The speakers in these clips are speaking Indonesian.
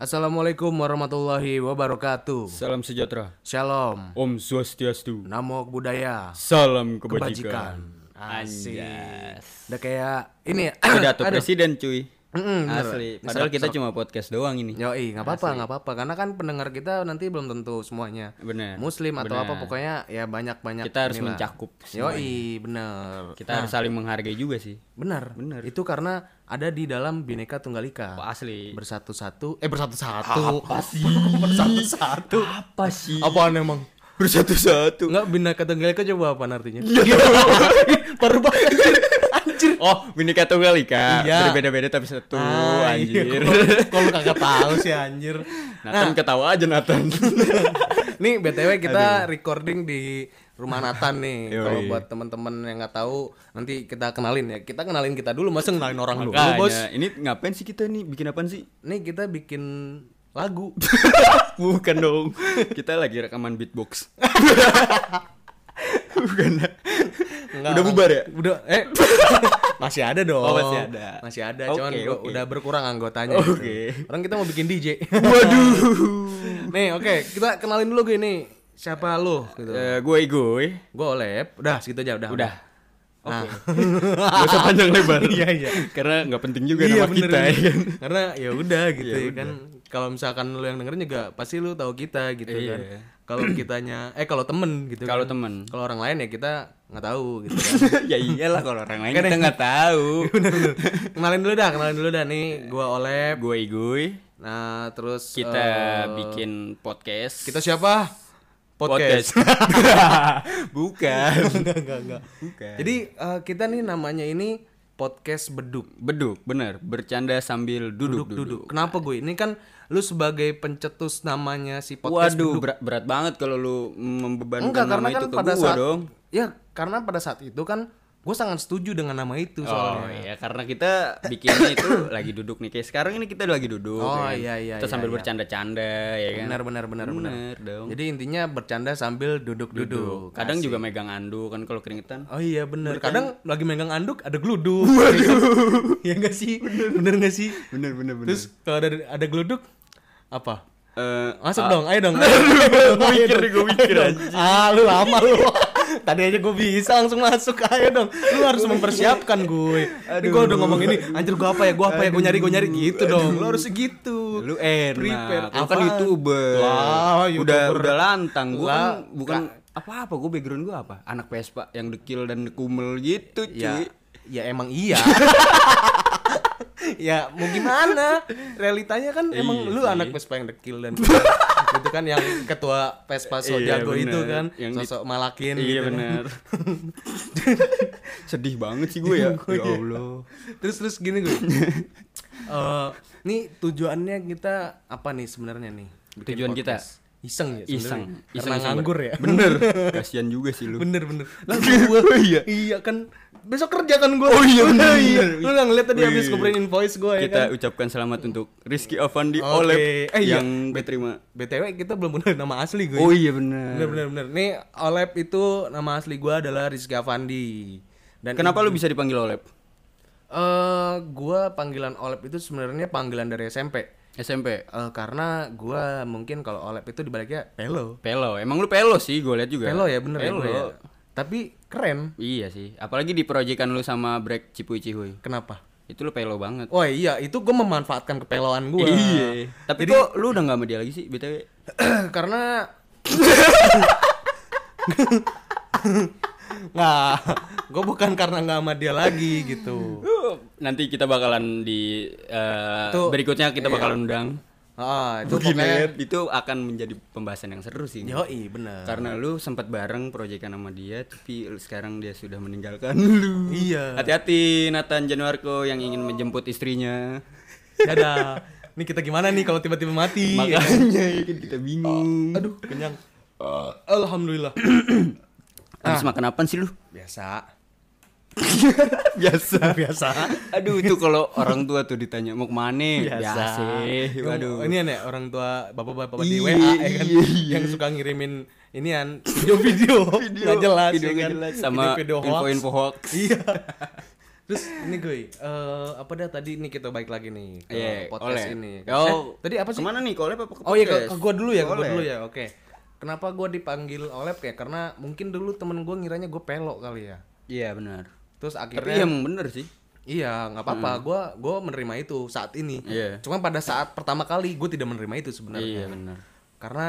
Assalamualaikum warahmatullahi wabarakatuh. Salam sejahtera. Shalom. Om Swastiastu. Namo budaya. Salam Kebajikan. kebajikan. Asik. Anjas. Udah kayak ini ya. Pidato presiden cuy. Bener. Asli. Padahal kita cuma podcast doang ini. Yoi, nggak apa-apa, nggak apa-apa. Karena kan pendengar kita nanti belum tentu semuanya Bener. Muslim atau Bener. apa pokoknya ya banyak-banyak. Kita harus inilah. mencakup Yoi, bener. Kita harus saling menghargai juga sih. Benar. Bener. Itu karena ada di dalam Bhinneka Tunggal Ika. Oh, asli. Bersatu-satu, eh bersatu-satu. Apa sih? bersatu-satu. Apa sih? Apaan emang? Bersatu-satu. Enggak Bhinneka Tunggal Ika coba apa artinya? Baru banget anjir. Oh, Bhinneka Tunggal Ika. Iya. Berbeda-beda tapi satu Ah, iya. anjir. Kalau kagak tahu sih anjir. Nathan ketawa aja Nathan. Nih BTW kita recording di rumah Nathan nih. Kalau buat teman-teman yang nggak tahu nanti kita kenalin ya. Kita kenalin kita dulu, masa kenalin orang dulu, Bos? Ini ngapain sih kita nih? Bikin apaan sih? Nih kita bikin lagu. Bukan dong. Kita lagi rekaman beatbox. Bukan. Enggak, Udah bubar ya? Udah eh masih ada dong. Oh, masih ada. Masih ada, Oke, cuman oke. udah berkurang anggotanya. Oke. gitu. Orang kita mau bikin DJ. Waduh. nih, oke, kita kenalin dulu gini. Siapa lu gitu. Eh, gue gue. Gue Olep. Udah, segitu aja udah. Udah. Nah. Gak usah panjang lebar. Iya, iya. Karena nggak penting juga iya nama bener, kita ya kan. Karena ya udah gitu Ya ya kan. Kalau misalkan lu yang dengerin juga pasti lu tahu kita gitu Iya. kan. Kalau kitanya eh kalau temen gitu Kalau kan. temen. Kalau orang lain ya kita nggak tahu gitu kan. ya iyalah kalau orang lain Kan kita ya. nggak tahu. bener bener. Kenalin dulu dah, kenalin dulu dah nih gua Olep. gue gue. Nah, terus Kita eh, bikin podcast. kita siapa? podcast. Bukan. enggak, enggak, enggak. Bukan. Jadi eh, kita nih namanya ini podcast beduk. Beduk, bener. Bercanda sambil duduk duduk. Duduk. Kenapa gue? Ini kan lu sebagai pencetus namanya si podcast Waduh, beduk. berat, berat banget kalau lu membebankan Enggak, nama karena kan itu ke pada gua saat dong. ya karena pada saat itu kan gue sangat setuju dengan nama itu Oh soalnya. iya karena kita bikinnya itu lagi duduk nih kayak sekarang ini kita lagi duduk Oh, kan? iya, iya, Kita iya, sambil iya. bercanda-canda ya kan Benar benar benar benar. Bener dong Jadi intinya bercanda sambil duduk-duduk. kadang juga megang anduk kan kalau keringetan Oh iya bener. Kadang lagi megang anduk ada geluduk. Waduh. ya enggak sih? Bener enggak sih? bener bener bener Terus kalau ada ada geluduk apa? Eh, Masuk dong, ayo dong. gue mikir gue mikir ah, lu lama lu. Tadi aja gue bisa langsung masuk. Ayo dong. Lu harus mempersiapkan gue. Ini gue udah ngomong ini, anjir gue apa ya? Gue apa ya? Gue nyari, gue nyari gitu dong. Lu harus gitu. lu enak Prepare. lu kan youtuber Wah, udah YouTuber. udah lantang gue kan bukan apa apa gue background gue apa anak Vespa yang dekil dan kumel gitu cuy Ya, ya emang iya. ya mau gimana? Realitanya kan emang Iya lu sih. anak Vespa yang dekil dan kan yang ketua Vespa so Iya, jago itu kan Yang di- sosok malakin iya gitu kan. bener. Sedih banget sih gue ya. Ya Allah. Terus terus gini gue. Eh, nih tujuannya kita apa nih sebenarnya nih? Bikin Tujuan kita? Iseng ya iseng. Karena iseng nganggur ya. Bener. Kasihan juga sih lu. Bener bener. Langsung gua iya. iya kan. Besok kerja kan gue Oh iya, bener, bener. lu nggak ngeliat tadi habis ngumpulin invoice gue ya kita kan? ucapkan selamat untuk Rizky Avandi Oke. Olep Eh, iya. yang diterima btw kita belum bener nama asli gue oh iya bener. Bener bener bener. Nih Olep itu nama asli gue adalah Rizky Avandi dan kenapa lu bisa dipanggil Olep? Eh gua panggilan Olep itu sebenarnya panggilan dari SMP SMP Eh, karena gua mungkin kalau Olep itu dibaliknya Pelo. Pelo emang lu Pelo sih gue liat juga Pelo ya bener ya Pelo. gua ya. Tapi keren. iya sih apalagi di proyekan lu sama Break Cipuy Cihuy Kenapa? itu lu Pelo banget Oh iya, itu gua memanfaatkan kepeloan gua. iya tapi kok lu udah gak sama dia lagi sih BTW karena Nggak, gue bukan karena nggak sama dia lagi gitu. nanti kita bakalan di eh, Tuh, berikutnya kita bakalan undang Ah, itu Begini, pokoknya itu akan menjadi pembahasan yang seru sih Yoi, bener. karena lu sempat bareng proyekan sama dia tapi sekarang dia sudah meninggalkan lu Iya. hati-hati Nathan Januarko yang ingin menjemput istrinya Dadah. Nih kita gimana nih kalau tiba-tiba mati? makanya ya kita bingung Aduh, kenyang. Alhamdulillah. habis makan apa sih lu Biasa. biasa Biasa. aduh itu kalau orang tua tuh ditanya mau ke mana biasa sih waduh Ini aneh orang tua bapak-bapak di Iya, WA ya kan iya, iya. yang suka ngirimin inian video-video nggak jelas video ya nggak kan jelas sama video, -video hoax. info-info hoax Iya. Terus ini gue, eh apa dah tadi nih kita balik lagi nih ke Iya, podcast oleh. ini. Oh, Eh, tadi apa sih? Ke mana nih? Kolep apa ke Oh iya ke, podcast? ke gua dulu ya, ke gua Oleh. dulu ya. Oke. Kenapa gua dipanggil Olep ya? Karena mungkin dulu temen gua ngiranya gue pelok kali ya. Iya benar. Terus Tapi akhirnya emang bener sih. Iya, nggak apa-apa. Gua gua menerima itu saat ini. Iya. Cuma pada saat pertama kali gue tidak menerima itu sebenarnya. Iya benar. Karena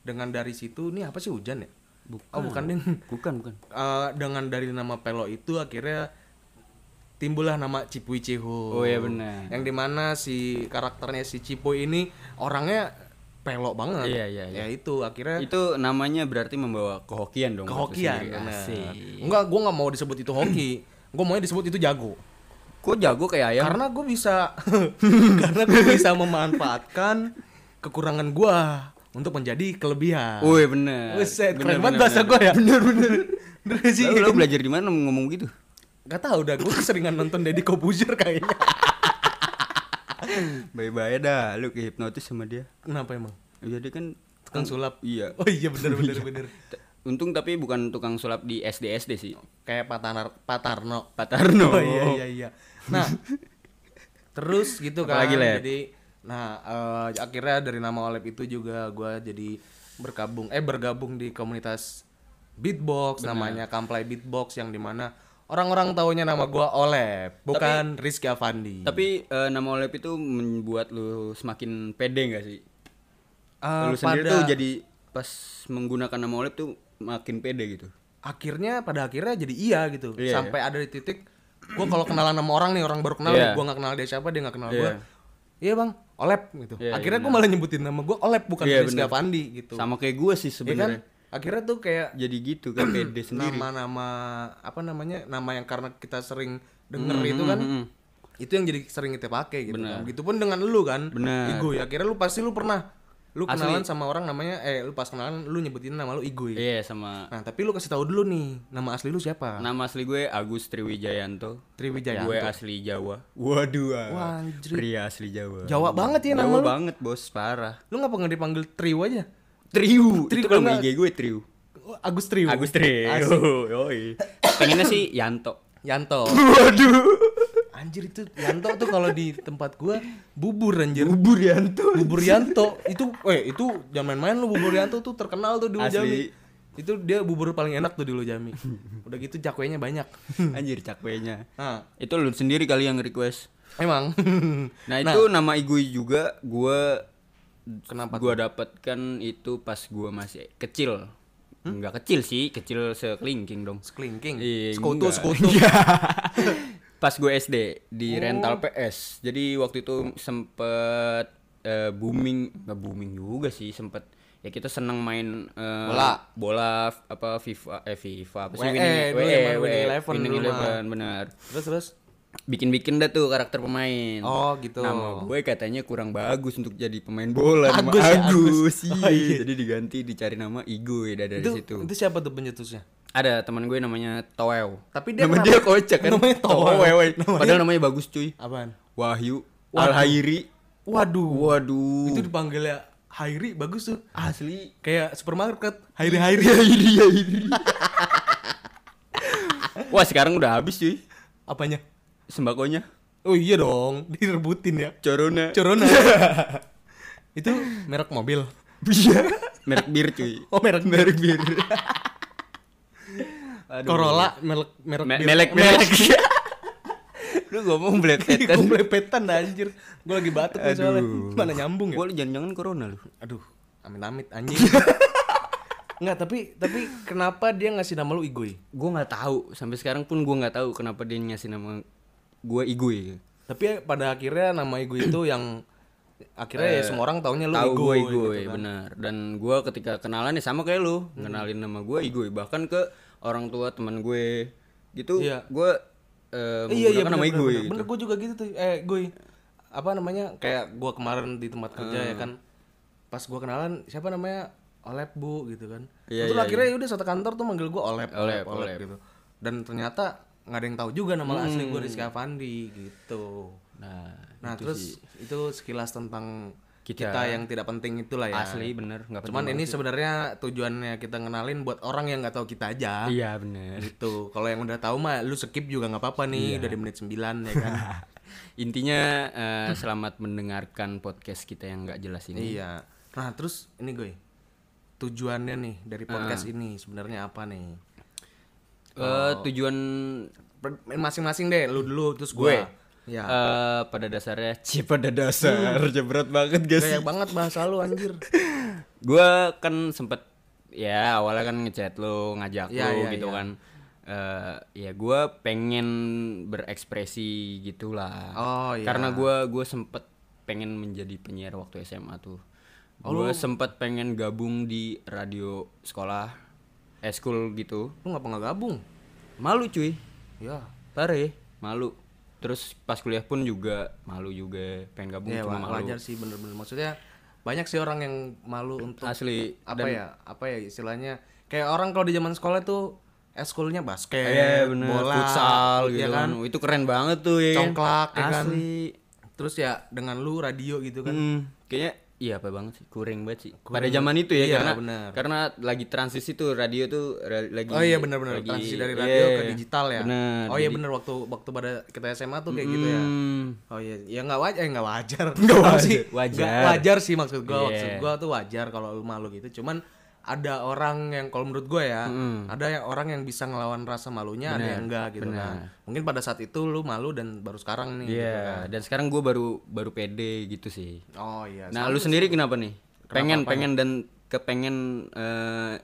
dengan dari situ nih apa sih hujan ya? Bukan. Oh bukan deh. Bukan bukan. Eh, dengan dari nama Pelo itu akhirnya timbullah nama Cipuy Cihu. Oh, iya benar. Yang di mana si karakternya si Cipuy ini orangnya pelok banget. Iya, iya, iya. Ya itu akhirnya Itu namanya berarti membawa kehokian dong. kehokian. Asik. Enggak, gua nggak mau disebut itu hoki. Gua maunya disebut itu jago. Kok jago kayak ayam? Karena gue bisa karena gue bisa memanfaatkan kekurangan gua untuk menjadi kelebihan. Woi bener. Buset, Bener, keren banget bener, bahasa bener. gue ya. Bener bener. Bener sih. Lu belajar di mana ngomong gitu? Gak tau udah gue keseringan nonton Deddy Kobuzer kayaknya. Bye-bye dah, lu ke hipnotis sama dia. Kenapa emang? Iya dia kan Tukang sulap. Iya. Oh iya bener bener bener. T- Untung tapi bukan tukang sulap di SD SD sih. Kayak Patanar Patarno. Patarno. Oh iya iya iya. Nah, terus gitu kan. Apalagi? Jadi nah eh, akhirnya dari nama Olep itu juga gua jadi bergabung eh bergabung di komunitas beatbox namanya Kamplay Beatbox yang di mana orang-orang taunya nama gua Olep bukan Rizky Avandi. Tapi eh, nama Olep itu membuat lu semakin pede gak sih? Eh, lu sendiri pada- tuh jadi pas menggunakan nama Olep tuh makin pede gitu. akhirnya pada akhirnya jadi iya gitu Iya, sampai ada di titik gua kalau kenalan sama orang nih orang baru kenal Iya. nih gua nggak kenal dia siapa dia nggak kenal gua iya bang Olep gitu Iya, akhirnya gua malah nyebutin nama gua Olep bukan Iya, Rizky. Avandi gitu Sama kayak gue sih ya kan sebenarnya. Akhirnya tuh kayak Jadi gitu kan pede sendiri. nama-nama apa namanya nama yang karena kita sering denger itu kan mm. itu yang jadi sering kita pakai gitu kan begitupun dengan lu kan Bener. Igoy akhirnya lu pasti lu pernah lu kenalan sama orang namanya eh lu pas kenalan lu nyebutin nama lu Igoy Iya sama nah tapi lu kasih tahu dulu nih nama asli lu siapa nama asli gue Agus Triwijayanto. Triwijaya Gue asli Jawa. Waduh. ah. Wah. Pria asli Jawa. Jawa banget ya nama Jawa lu. banget bos parah. Lu ngapa nggak dipanggil Triu aja? Triu. Triu, Itu kalau nama nggak- IG gue Triu. Agus Triu. Agus Triu. Yoi. Pengennya sih Yanto. Yanto. Waduh. Anjir itu Yanto tuh kalau di tempat gua bubur anjir. Bubur Yanto. Bubur Yanto itu eh itu jangan main-main lu bubur Yanto tuh terkenal tuh di Asli. Lujami. Itu dia bubur paling enak tuh di Lujami. Udah gitu cakwenya banyak. Anjir cakwenya. Nah, Itu lu sendiri kali yang request. emang. Nah, itu nama Igui juga gua Kenapa gua dapatkan itu pas gua masih kecil. Enggak kecil sih, kecil sekelingking dong. Sekelingking. Iya, Sekutu, sekutu. Pas gue SD di Oh. rental PS. Jadi waktu itu sempet eh, booming, nggak booming juga sih, sempet ya kita seneng main eh, Bola. bola apa FIFA eh FIFA apa sih Winning- WE, yang main Winning Eleven Winning. Eleven, benar. Terus terus. Bikin-bikin dah tuh karakter pemain. Oh, gitu. Nama gue katanya kurang bagus untuk jadi pemain bola. nama Agus ya, Agus. Agus. iya. Oh, iya. Jadi diganti dicari nama Igo ya dari Itu, situ. itu siapa tuh pencetusnya? Ada teman gue namanya Toel. Tapi dia nama kenapa- dia kocak kan. Namanya. Namanya- Padahal namanya bagus cuy. Apaan? Wahyu. Alhairi. Waduh. Waduh. Itu dipanggilnya Hairi bagus tuh. asli. Kayak supermarket Hairi Hairi. Hairi Hairi. Wah sekarang udah habis cuy Apanya? Sembakonya. Oh iya dong, direbutin ya. Corona. Corona. itu merek mobil. Iya. Merek bir cuy. Oh merek merek bir. Aduh. Corolla merek merek Me- bir. melek melek. Lu ngomong Gue blepetan. blepetan dah, anjir. Gue lagi batuk nih soalnya. Mana nyambung ya? Gua jangan-jangan corona lu. Aduh, amit-amit anjing. Enggak, tapi tapi kenapa dia ngasih nama lu Igoy? Gua nggak tahu sampai sekarang pun gua nggak tahu kenapa dia ngasih nama gua Igui. Tapi pada akhirnya nama Igoy itu yang akhirnya ya semua orang taunya lu Eh, Tahu Igoy, gua gitu Igui, kan. benar. Dan gua ketika kenalan ya sama kayak lu, kenalin nama gua Igui bahkan ke orang tua teman gue gitu. Iya. Gua eh, iya iya menggunakan nama bener, Igui bener, gitu. bener, gue juga gitu tuh eh gue apa namanya kayak gue kemarin di tempat kerja Hmm. ya kan pas gue kenalan siapa namanya Olep bu gitu kan Iya, Terus iya, akhirnya udah satu kantor tuh manggil gue Olep Olep, Olep, Olep, Olep. gitu dan ternyata nggak ada yang tahu juga nama asli gue Rizky Avandi gitu Nah, nah terus itu sekilas tentang Kita- kita, yang tidak penting itulah ya. Asli bener nggak Cuman ini sih. sebenarnya tujuannya kita ngenalin buat orang yang nggak tahu kita aja. Iya bener. Gitu. Kalau yang udah tahu mah lu skip juga nggak apa-apa nih Iya. dari menit 9 ya kan. Intinya eh, selamat mendengarkan podcast kita yang nggak jelas ini. iya. Nah, terus ini gue. Tujuannya nih dari podcast Ah. ini sebenarnya apa nih? Eh, tujuan Masing-masing deh, lu dulu terus gue. Ya. eh, pada dasarnya cie pada dasar jebret banget gak sih Kayak banget bahasa lu anjir. gue kan sempet ya awalnya kan ngechat lu ngajak Iya, lu iya, gitu iya. kan Eh ya gue pengen berekspresi gitulah Oh, iya. karena gue gue sempet pengen menjadi penyiar waktu SMA tuh Oh, gue sempet pengen gabung di radio sekolah eh school gitu Lu ngapa nggak gabung? malu cuy Ya. parah ya malu terus pas kuliah pun juga malu juga pengen gabung Ya, cuma malu wajar sih bener-bener. Maksudnya banyak sih orang yang malu untuk asli apa ya? Apa ya istilahnya? Kayak orang kalau di zaman sekolah tuh eskulnya basket, Iya bener, bola, futsal ya gitu kan. kan. Itu keren banget tuh ya. kan? Congklak, ya kan. Asli. Terus ya dengan lu radio gitu kan. Hmm, kayaknya iya apa banget sih, kurang banget sih. Pada zaman itu ya Iya, karena bener. karena lagi transisi tuh radio tuh ra- lagi Oh iya benar-benar lagi- transisi dari iya, radio ke digital ya. Bener. Oh iya Jadi- bener waktu waktu pada kita SMA tuh kayak gitu ya. Hmm, Oh iya, ya nggak wajar, eh nggak wajar. Nggak wajar. sih? Wajar. Nggak wajar sih maksud gua. Iya. Maksud gua tuh wajar kalau lu malu gitu. Cuman ada orang yang kalau menurut gua ya, ada yang orang yang bisa ngelawan rasa malunya, ada yang enggak gitu kan. Mungkin pada saat itu lu malu dan baru sekarang nih. gitu Iya, kan. dan sekarang gue baru baru pede gitu sih. Oh iya. Nah, lu sendiri kenapa nih? pengen pengen dan kepengen eh,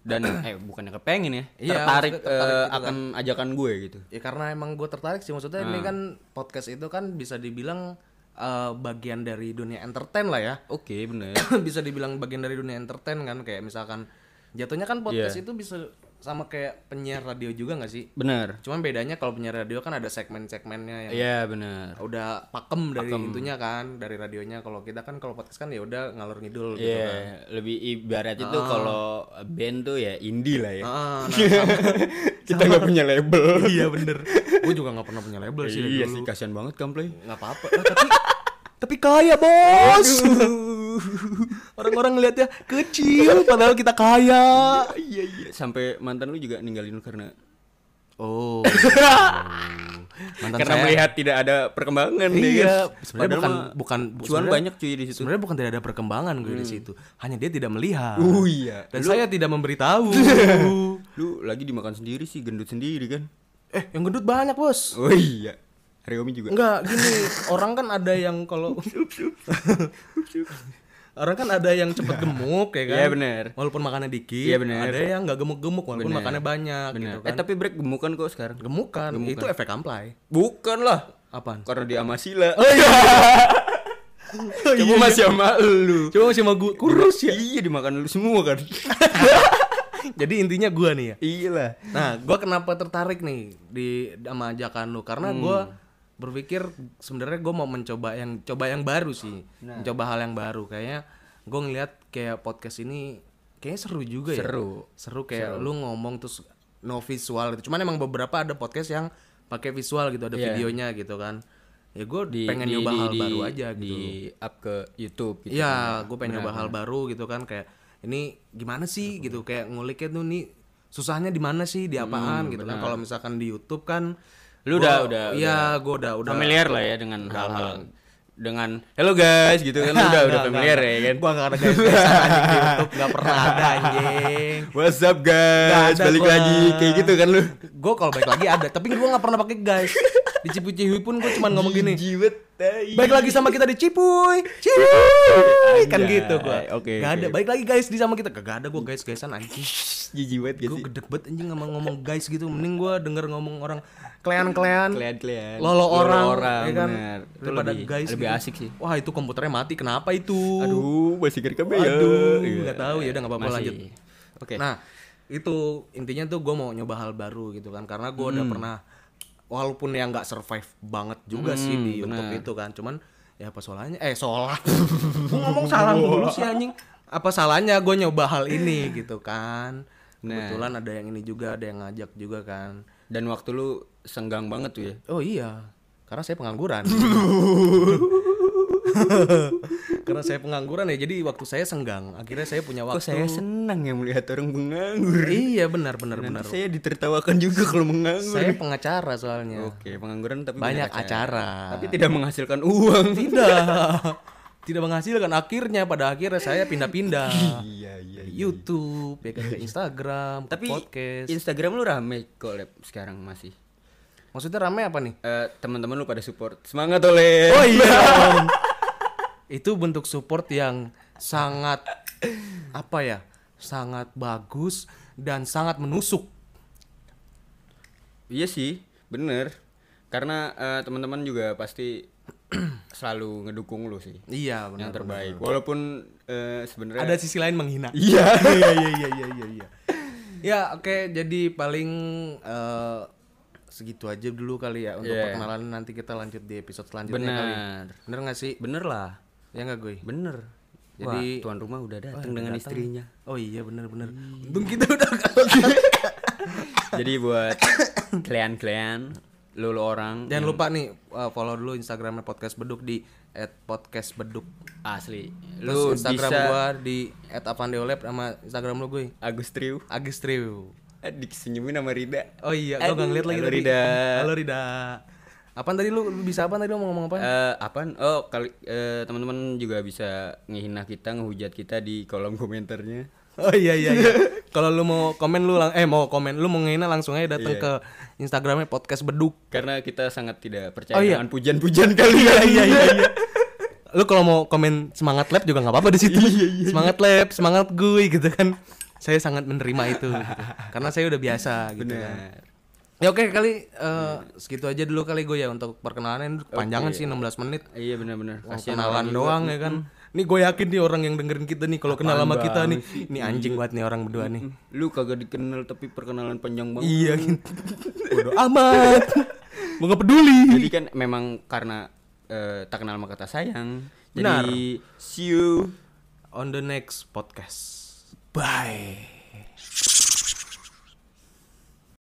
dan eh bukannya kepengen ya, Iya, tertarik, gitu akan ajakan gue gitu. Ya karena emang gue tertarik sih maksudnya Ah. ini kan podcast itu kan bisa dibilang eh, bagian dari dunia entertain lah ya. Oke, bener. bisa dibilang bagian dari dunia entertain kan kayak misalkan jatuhnya kan podcast Iya. itu bisa sama kayak penyiar radio juga nggak sih? bener. Cuman bedanya kalau penyiar radio kan ada segmen-segmennya yang Iya, bener. udah pakem dari itunya kan dari radionya. Kalau kita kan kalau podcast kan ya udah ngalur ngidul gitu Iya, kan. lebih ibarat itu kalau band tuh ya indie lah ya. Ah, nah, sama- Kita nggak punya label. iya bener. Gue juga nggak pernah punya label sih iya sih, kasihan banget Kamplay. nggak apa-apa Nah, tapi tapi kaya bos orang-orang ngeliatnya kecil padahal kita kaya iya iya. Sampai mantan lu juga ninggalin lu karena oh mantan karena saya melihat tidak ada perkembangan ya iya kan? sebenarnya bukan bukan cuan banyak cuy di situ. sebenarnya bukan tidak ada perkembangan gue di situ hanya dia tidak melihat Oh iya. dan saya tidak memberitahu Lu lagi dimakan sendiri sih, gendut sendiri kan? eh yang gendut banyak bos Oh iya. Riomi juga. Enggak, gini, orang kan ada yang kalau orang kan ada yang cepet gemuk ya kan. Iya, bener. Walaupun makannya dikit. Iya, bener. Ada yang nggak gemuk-gemuk walaupun Bener. makannya banyak Bener. gitu Eh kan. tapi break gemukan kok sekarang. Gemukan, itu efek amplay. Bukan lah. Apaan? Karena dia sama Sila. Oh iya. Cuma masih sama lu. Coba masih sama gua kurus ya. Iya dimakan lu semua kan. Jadi intinya gua nih ya. iya lah. Nah, gua kenapa tertarik nih di sama ajakan lu? Karena gua Hmm. Berpikir sebenarnya gua mau mencoba yang coba yang baru sih. Nah. Mencoba hal yang baru kayaknya gua ngeliat kayak podcast ini kayaknya seru juga ya. Seru. Seru kayak lu ngomong terus no visual gitu. Cuman emang beberapa ada podcast yang pakai visual gitu, ada Iya. videonya gitu kan. Ya gue Di, pengen di- nyoba di- hal di- baru aja gitu. Di up ke YouTube gitu. Iya, gue pengen nyoba hal baru gitu kan kayak ini gimana sih gitu kayak nguliknya tuh nih susahnya di mana sih di apaan gitu kan. Kalau misalkan di YouTube kan Lu gua- udah udah iya gue udah udah familiar lah ya dengan hal-hal dengan hello guys gitu kan udah udah familiar ya kan. Gua gak ada guys di YouTube gak pernah ada anjing. What's up guys? Balik gua. lagi kayak gitu kan lu. Gue kalau balik lagi ada, tapi gue gak pernah pakai guys. Di Cipucihui pun gue cuma ngomong gini. Jiwet. Baik lagi sama kita di Cipuy, Cipuy kan gitu gua. oke, Gak ada. oke. Baik lagi guys di sama kita. Gak ada gue guys guysan anjing. Jijiwet gitu Gue sih. gede banget anjing ngomong ngomong guys gitu. Mending gue denger ngomong orang klean-klean. Kalian-kalian. Lolo orang, orang ya kan? bener. Itu Daripada lebih, guys lebih gitu. asik sih. Wah itu komputernya mati. Kenapa itu? Aduh, masih kira ya. Aduh, nggak tahu ya udah nggak apa-apa lanjut. Oke. Nah itu intinya tuh gue mau nyoba hal baru gitu kan karena gue udah Hmm. pernah walaupun yang nggak survive banget juga sih Hmm, di YouTube itu kan cuman ya apa salahnya eh salah gue ngomong salah dulu sih anjing apa salahnya gue nyoba hal ini gitu kan Nah. kebetulan ada yang ini juga ada yang ngajak juga kan Dan waktu lu senggang banget tuh ya. oh iya karena saya pengangguran Karena saya pengangguran ya, jadi waktu saya senggang. Akhirnya saya punya Kok waktu. saya senang ya melihat orang menganggur. Iya benar benar Nanti benar. saya ditertawakan juga kalau menganggur. Saya pengacara soalnya. Oke, pengangguran tapi Banyak banyak acara. Tapi tidak menghasilkan uang. Tidak. Tidak menghasilkan akhirnya pada akhirnya saya pindah-pindah. iya, iya. Dari YouTube, ya kan, ke Instagram, ke Tapi podcast. Instagram lu rame kok sekarang masih. Maksudnya rame apa nih? Eh, teman-teman lu pada support. Semangat oleh. Oh iya. Itu bentuk support yang sangat apa ya? Sangat bagus dan sangat menusuk. Iya sih, bener. Karena eh, teman-teman juga pasti selalu ngedukung lu sih. Iya, yang benar. terbaik. Walaupun eh, sebenarnya Ada sisi lain menghina. Iya. iya iya iya iya iya. iya. Ya, oke, jadi paling eh, segitu aja dulu kali ya untuk Iya. perkenalan nanti kita lanjut di episode selanjutnya kali. Benar. Bener gak sih? Bener lah. Ya nggak gue? Bener. Jadi- Jadi tuan rumah udah datang udah dengan datang. istrinya. Oh iya bener bener. Untung kita udah Jadi buat kalian-kalian, lu, lu orang Jangan lupa nih uh, follow dulu Instagramnya podcast beduk di @podcastbeduk. asli, Terus lu Instagram bisa gua di @avandeolab sama Instagram lu gue Agus Triu, Agus Triu. adik senyumin sama Rida. Oh iya, gua nggak ngeliat lagi halo. Rida. Halo Rida. Apaan tadi lu, lu bisa apa tadi lu mau ngomong apa? Eh, apaan? Oh, kali eh, teman-teman juga bisa ngehina kita, ngehujat kita di kolom komentarnya. Oh iya iya iya. Kalau lu mau komen lu lang eh mau komen lu mau ngehina langsung aja datang Iya. ke Instagramnya podcast beduk. Karena kita sangat tidak percaya Oh, iya. dengan pujian-pujian kalian. iya iya iya. Lu kalau mau komen semangat lab juga nggak apa-apa di situ. semangat lab, semangat gue gitu kan. Saya sangat menerima itu gitu. Karena saya udah biasa gitu kan. Benar. Ya oke kali eh, segitu aja dulu kali gue ya untuk perkenalan panjangan sih 16 menit. Iya benar-benar. Kenalan doang ya kan. Nih gue yakin nih orang yang dengerin kita nih kalau kenal sama kita nih. Ini anjing banget nih orang berdua nih. Lu kagak dikenal tapi perkenalan panjang banget. Iya gitu. Bodoh amat. Gue gak peduli. Jadi kan memang karena eh, tak kenal maka kata sayang. Benar. Jadi see you On the next podcast. Bye.